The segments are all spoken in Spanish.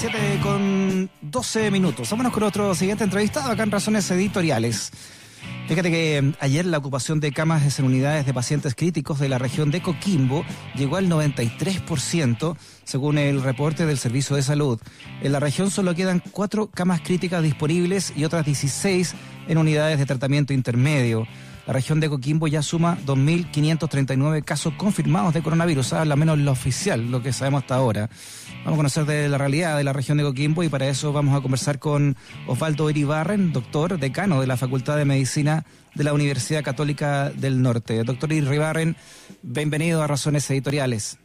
7 con 12 minutos. Vámonos con otro siguiente entrevistado acá en Razones Editoriales. Fíjate que eh, ayer la ocupación de camas en unidades de pacientes críticos de la región de Coquimbo llegó al 93%, según el reporte del Servicio de Salud. En la región solo quedan cuatro camas críticas disponibles y otras 16 en unidades de tratamiento intermedio. La región de Coquimbo ya suma 2.539 casos confirmados de coronavirus, al menos lo oficial, lo que sabemos hasta ahora. Vamos a conocer de la realidad de la región de Coquimbo y para eso vamos a conversar con Osvaldo Iribarren, doctor, decano de la Facultad de Medicina de la Universidad Católica del Norte. Doctor Iribarren, bienvenido a Razones Editoriales.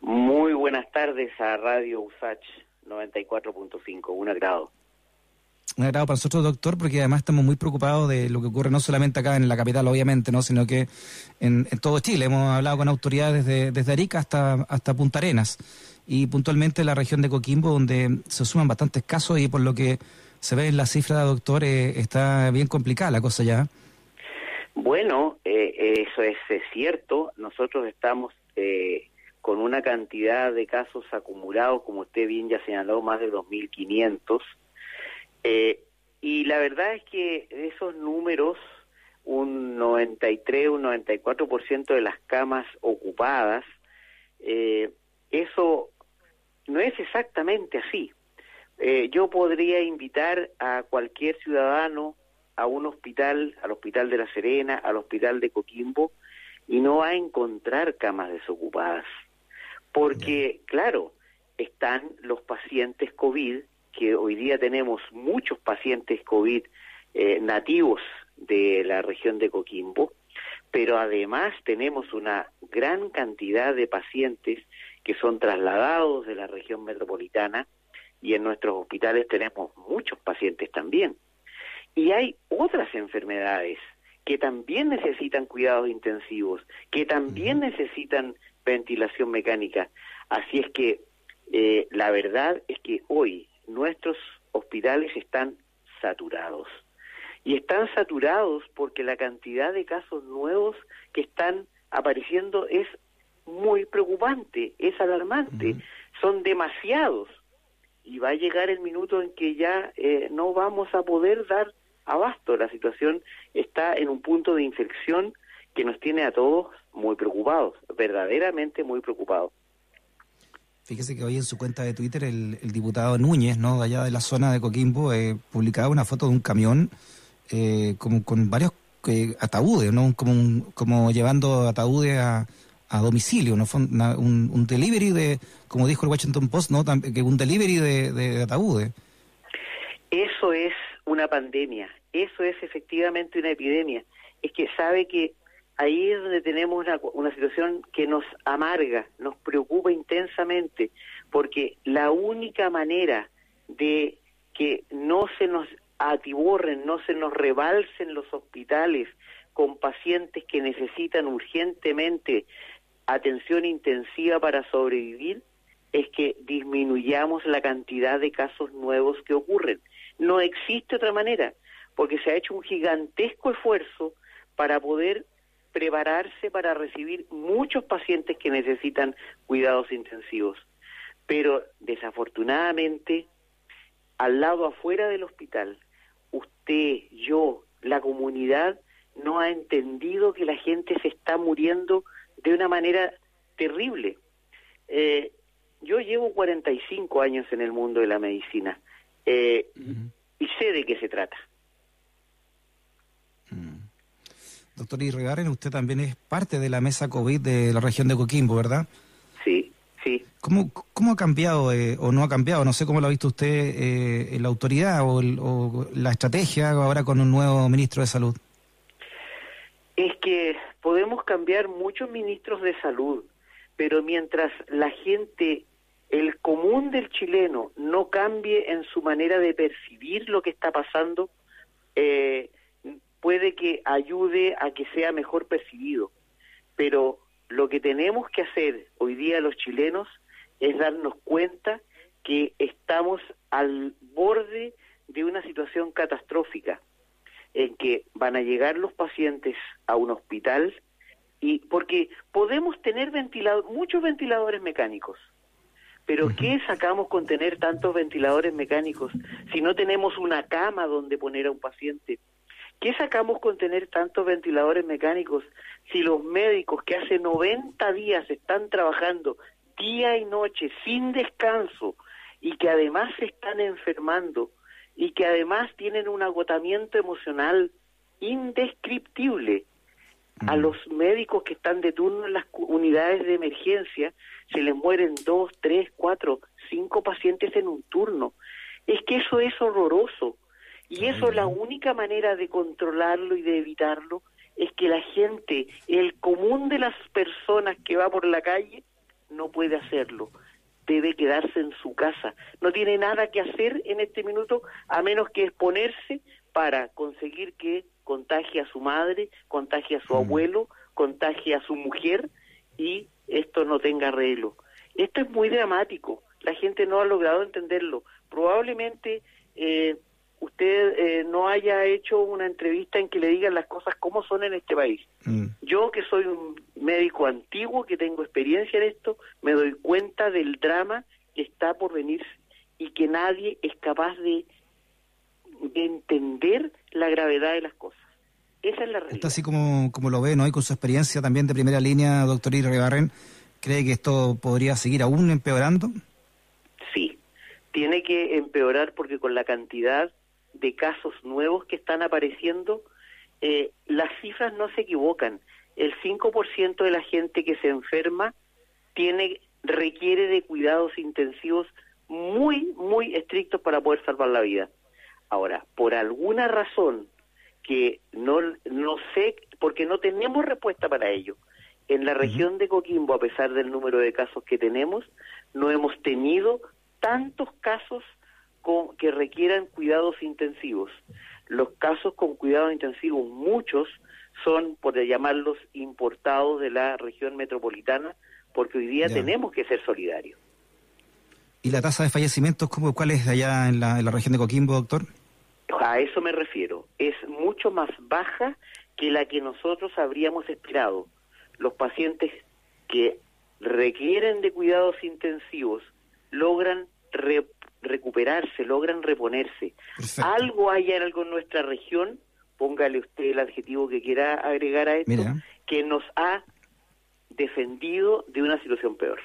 Muy buenas tardes a Radio USACH 94.5, un agrado un agrado para nosotros, doctor, porque además estamos muy preocupados de lo que ocurre no solamente acá en la capital, obviamente, no, sino que en, todo Chile. Hemos hablado con autoridades desde, desde Arica hasta, hasta Punta Arenas y puntualmente la región de Coquimbo, donde se suman bastantes casos y por lo que se ve en la cifra, doctor, eh, está bien complicada la cosa ya. Bueno, eh, eso es, cierto. Nosotros estamos eh, con una cantidad de casos acumulados, como usted bien ya señaló, más de 2.500 eh, y la verdad es que esos números, un 93, un 94% de las camas ocupadas, eh, eso no es exactamente así. Eh, yo podría invitar a cualquier ciudadano a un hospital, al Hospital de La Serena, al Hospital de Coquimbo, y no va a encontrar camas desocupadas. Porque, claro, están los pacientes COVID que hoy día tenemos muchos pacientes COVID eh, nativos de la región de Coquimbo, pero además tenemos una gran cantidad de pacientes que son trasladados de la región metropolitana y en nuestros hospitales tenemos muchos pacientes también. Y hay otras enfermedades que también necesitan cuidados intensivos, que también necesitan ventilación mecánica. Así es que eh, la verdad es que hoy nuestros hospitales están saturados. Y están saturados porque la cantidad de casos nuevos que están apareciendo es muy preocupante, es alarmante, son demasiados. Y va a llegar el minuto en que ya eh, no vamos a poder dar abasto. La situación está en un punto de infección que nos tiene a todos muy preocupados, verdaderamente muy preocupados. Fíjese que hoy en su cuenta de Twitter el, diputado Núñez, ¿no? De allá de la zona de Coquimbo, eh, publicaba una foto de un camión eh, como con varios eh, ataúdes, ¿no? Como, como llevando ataúdes a, a domicilio, ¿no? un, un, delivery de, como dijo el Washington Post, ¿no? Que un delivery de, de ataúdes. Eso es una pandemia, eso es efectivamente una epidemia. Es que sabe que ahí es donde tenemos una, una situación que nos amarga, nos preocupa intensamente, porque la única manera de que no se nos atiborren, no se nos rebalsen los hospitales con pacientes que necesitan urgentemente atención intensiva para sobrevivir, es que disminuyamos la cantidad de casos nuevos que ocurren. No existe otra manera, porque se ha hecho un gigantesco esfuerzo para poder prepararse para recibir muchos pacientes que necesitan cuidados intensivos. Pero desafortunadamente, al lado afuera del hospital, usted, yo, la comunidad, no ha entendido que la gente se está muriendo de una manera terrible. Eh, yo llevo 45 años en el mundo de la medicina eh, y sé de qué se trata. Doctor Irregaren, usted también es parte de la mesa COVID de la región de Coquimbo, ¿verdad? Sí, sí. ¿Cómo, cómo ha cambiado eh, o no ha cambiado? No sé cómo lo ha visto usted eh, en la autoridad o, la estrategia ahora con un nuevo ministro de Salud. Es que podemos cambiar muchos ministros de salud, pero mientras la gente, el común del chileno, no cambie en su manera de percibir lo que está pasando, eh, puede que ayude a que sea mejor percibido, pero lo que tenemos que hacer hoy día los chilenos es darnos cuenta que estamos al borde de una situación catastrófica en que van a llegar los pacientes a un hospital y porque podemos tener ventilador, muchos ventiladores mecánicos, Pero ¿qué sacamos con tener tantos ventiladores mecánicos si no tenemos una cama donde poner a un paciente? ¿Qué sacamos con tener tantos ventiladores mecánicos si los médicos que hace 90 días están trabajando día y noche sin descanso y que además se están enfermando y que además tienen un agotamiento emocional indescriptible? A mm. los médicos que están de turno en las unidades de emergencia se les mueren dos, tres, cuatro, cinco pacientes en un turno. Es que eso es horroroso. Y eso la única manera de controlarlo y de evitarlo es que la gente, el común de las personas que va por la calle, no puede hacerlo. Debe quedarse en su casa. No tiene nada que hacer en este minuto a menos que exponerse para conseguir que contagie a su madre, contagie a su mm. abuelo, contagie a su mujer y esto no tenga arreglo. Esto es muy dramático. La gente no ha logrado entenderlo. Probablemente eh, usted eh, no haya hecho una entrevista en que le digan las cosas como son en este país. Mm. Yo que soy un médico antiguo, que tengo experiencia en esto, me doy cuenta del drama que está por venir y que nadie es capaz de, entender la gravedad de las cosas. Esa es la realidad. así como, como lo ve, ¿no? Y con su experiencia también de primera línea, doctor Irrebarren, ¿cree que esto podría seguir aún empeorando? Sí, tiene que empeorar porque con la cantidad de casos nuevos que están apareciendo, eh, las cifras no se equivocan. El 5% de la gente que se enferma tiene requiere de cuidados intensivos muy, muy estrictos para poder salvar la vida. Ahora, por alguna razón que no, no sé, porque no tenemos respuesta para ello, en la región de Coquimbo, a pesar del número de casos que tenemos, no hemos tenido tantos casos que requieran cuidados intensivos. Los casos con cuidados intensivos, muchos son, por llamarlos, importados de la región metropolitana, porque hoy día tenemos que ser solidarios. ¿Y la tasa de fallecimientos, cómo, cuál es allá en la, en la región de Coquimbo, doctor? A eso me refiero. Es mucho más baja que la que nosotros habríamos esperado. Los pacientes que requieren de cuidados intensivos logran recuperarse, logran reponerse. Algo hay en algo en nuestra región, póngale usted el adjetivo que quiera agregar a esto, que nos ha defendido de una situación peor.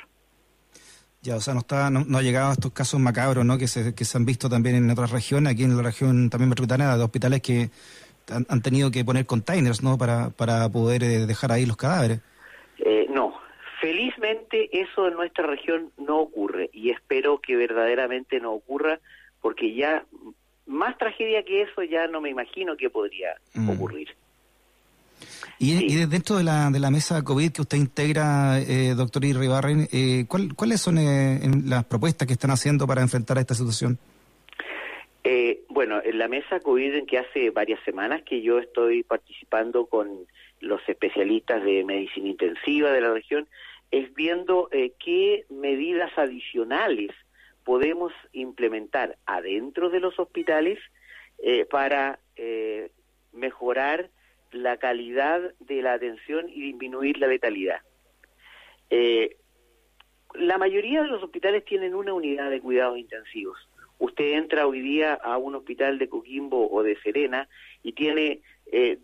Ya, o sea, no, está, no, ha llegado a estos casos macabros, ¿no? Que se, que se han visto también en otras regiones, aquí en la región también metropolitana, de hospitales que han, tenido que poner containers, ¿no? Para, para poder eh, dejar ahí los cadáveres. Felizmente eso en nuestra región no ocurre y espero que verdaderamente no ocurra porque ya más tragedia que eso ya no me imagino que podría mm. ocurrir. Y, dentro de la, de la mesa COVID que usted integra, eh, doctor Irribarren, eh, ¿cuáles son eh, las propuestas que están haciendo para enfrentar a esta situación? Eh, bueno, en la mesa COVID en que hace varias semanas que yo estoy participando con los especialistas de medicina intensiva de la región, es viendo eh, qué medidas adicionales podemos implementar adentro de los hospitales eh, para eh, mejorar la calidad de la atención y disminuir la letalidad. la mayoría de los hospitales tienen una unidad de cuidados intensivos. Usted entra hoy día a un hospital de Coquimbo o de Serena y tiene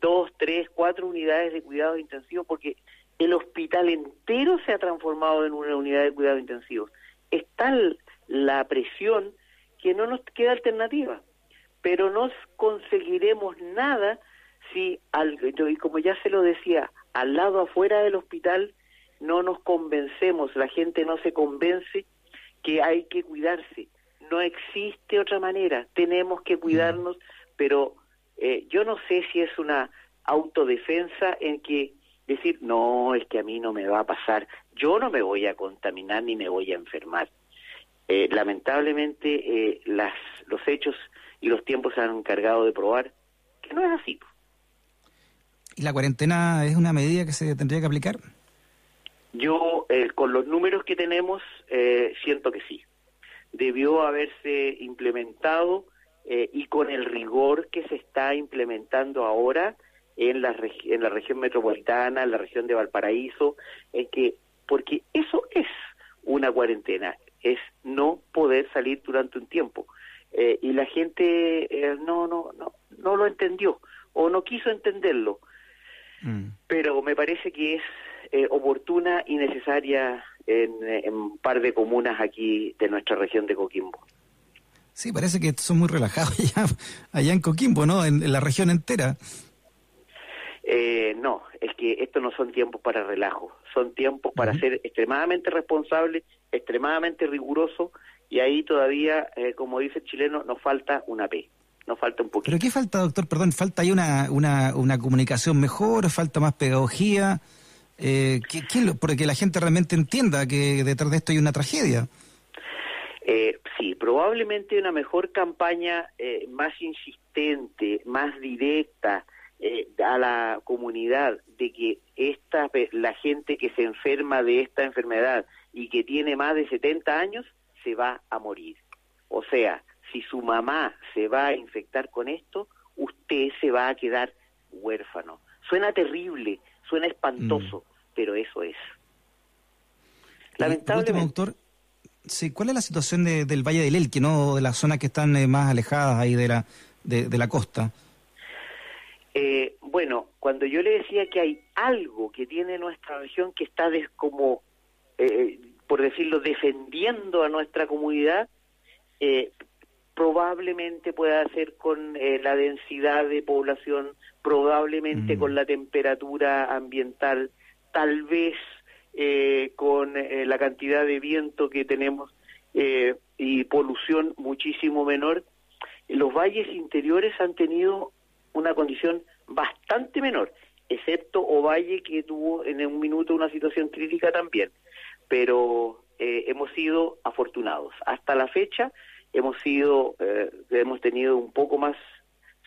dos, tres, cuatro unidades de cuidados intensivos porque el hospital entero se ha transformado en una unidad de cuidados intensivos. Es tal la presión que no nos queda alternativa, pero no conseguiremos nada si, y como ya se lo decía, al lado afuera del hospital no nos convencemos, la gente no se convence que hay que cuidarse. No existe otra manera, tenemos que cuidarnos, pero eh, yo no sé si es una autodefensa en que decir, no, es que a mí no me va a pasar, yo no me voy a contaminar ni me voy a enfermar. Eh, lamentablemente eh, las, los hechos y los tiempos se han encargado de probar que no es así. ¿Y la cuarentena es una medida que se tendría que aplicar? Yo, eh, con los números que tenemos, siento que sí. Debió haberse implementado y con el rigor que se está implementando ahora, en la, en la región metropolitana, en la región de Valparaíso, en que, porque eso es una cuarentena. es no poder salir durante un tiempo. Eh, y la gente eh, no, no, no, no lo entendió o no quiso entenderlo. Mm. Pero me parece que es eh, oportuna y necesaria en, un par de comunas aquí de nuestra región de Coquimbo. Sí, parece que son muy relajados allá, en Coquimbo, ¿no? En, la región entera. No, es que estos no son tiempos para relajo, son tiempos para ser extremadamente responsables, extremadamente rigurosos y ahí todavía, eh, como dice el chileno, nos falta una P, nos falta un poquito. ¿Pero qué falta, doctor? Perdón, ¿falta ahí una, una, una comunicación mejor? ¿Falta más pedagogía? Eh, ¿qué, porque la gente realmente entienda que detrás de esto hay una tragedia. Eh, sí, probablemente una mejor campaña eh, más insistente, más directa a la comunidad de que esta la gente que se enferma de esta enfermedad y que tiene más de 70 años se va a morir. O sea, si su mamá se va a infectar con esto, usted se va a quedar huérfano. Suena terrible, suena espantoso, mm. pero eso es. Lamentablemente. doctor, sí, ¿cuál es la situación del Valle del Elqui, no de las zonas que están eh, más alejadas ahí de la, de, la costa? Eh, bueno, cuando yo le decía que hay algo que tiene nuestra región que está como eh, por decirlo, defendiendo a nuestra comunidad, eh, probablemente pueda ser con eh, la densidad de población, probablemente mm. con la temperatura ambiental, tal vez eh, con la cantidad de viento que tenemos y polución muchísimo menor. Los valles interiores han tenido una condición bastante menor, excepto Ovalle que tuvo en un minuto una situación crítica también pero eh, hemos sido afortunados. Hasta la fecha hemos sido, eh, hemos tenido un poco más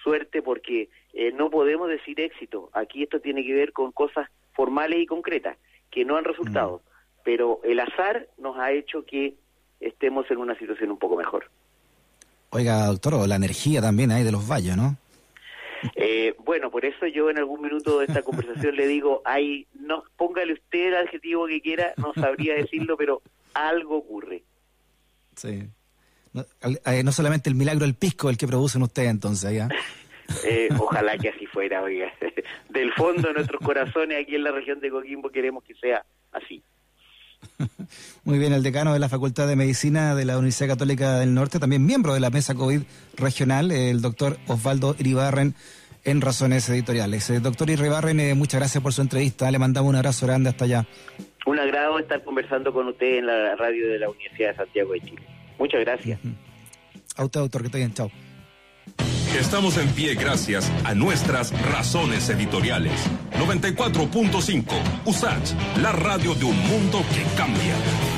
suerte porque eh, no podemos decir éxito. Aquí esto tiene que ver con cosas formales y concretas que no han resultado, mm. pero el azar nos ha hecho que estemos en una situación un poco mejor. Oiga, doctor, la energía también hay de los valles, ¿no? Eh, bueno, por eso yo en algún minuto de esta conversación le digo, ay, no, póngale usted el adjetivo que quiera, no sabría decirlo, pero algo ocurre. Sí. No, eh, solamente el milagro del pisco el que producen ustedes entonces, ¿ya? Eh, ojalá que así fuera, oiga. Del fondo de nuestros corazones aquí en la región de Coquimbo queremos que sea así. Muy bien, el decano de la Facultad de Medicina de la Universidad Católica del Norte, también miembro de la mesa COVID regional, el doctor Osvaldo Iribarren, en Razones Editoriales. Eh, doctor Iribarren, eh, muchas gracias por su entrevista. Le mandamos un abrazo grande hasta allá. Un agrado estar conversando con usted en la radio de la Universidad de Santiago de Chile. Muchas gracias. A usted, doctor, que esté bien. Chao. Estamos en pie gracias a nuestras razones editoriales. 94.5 USACH, la radio de un mundo que cambia.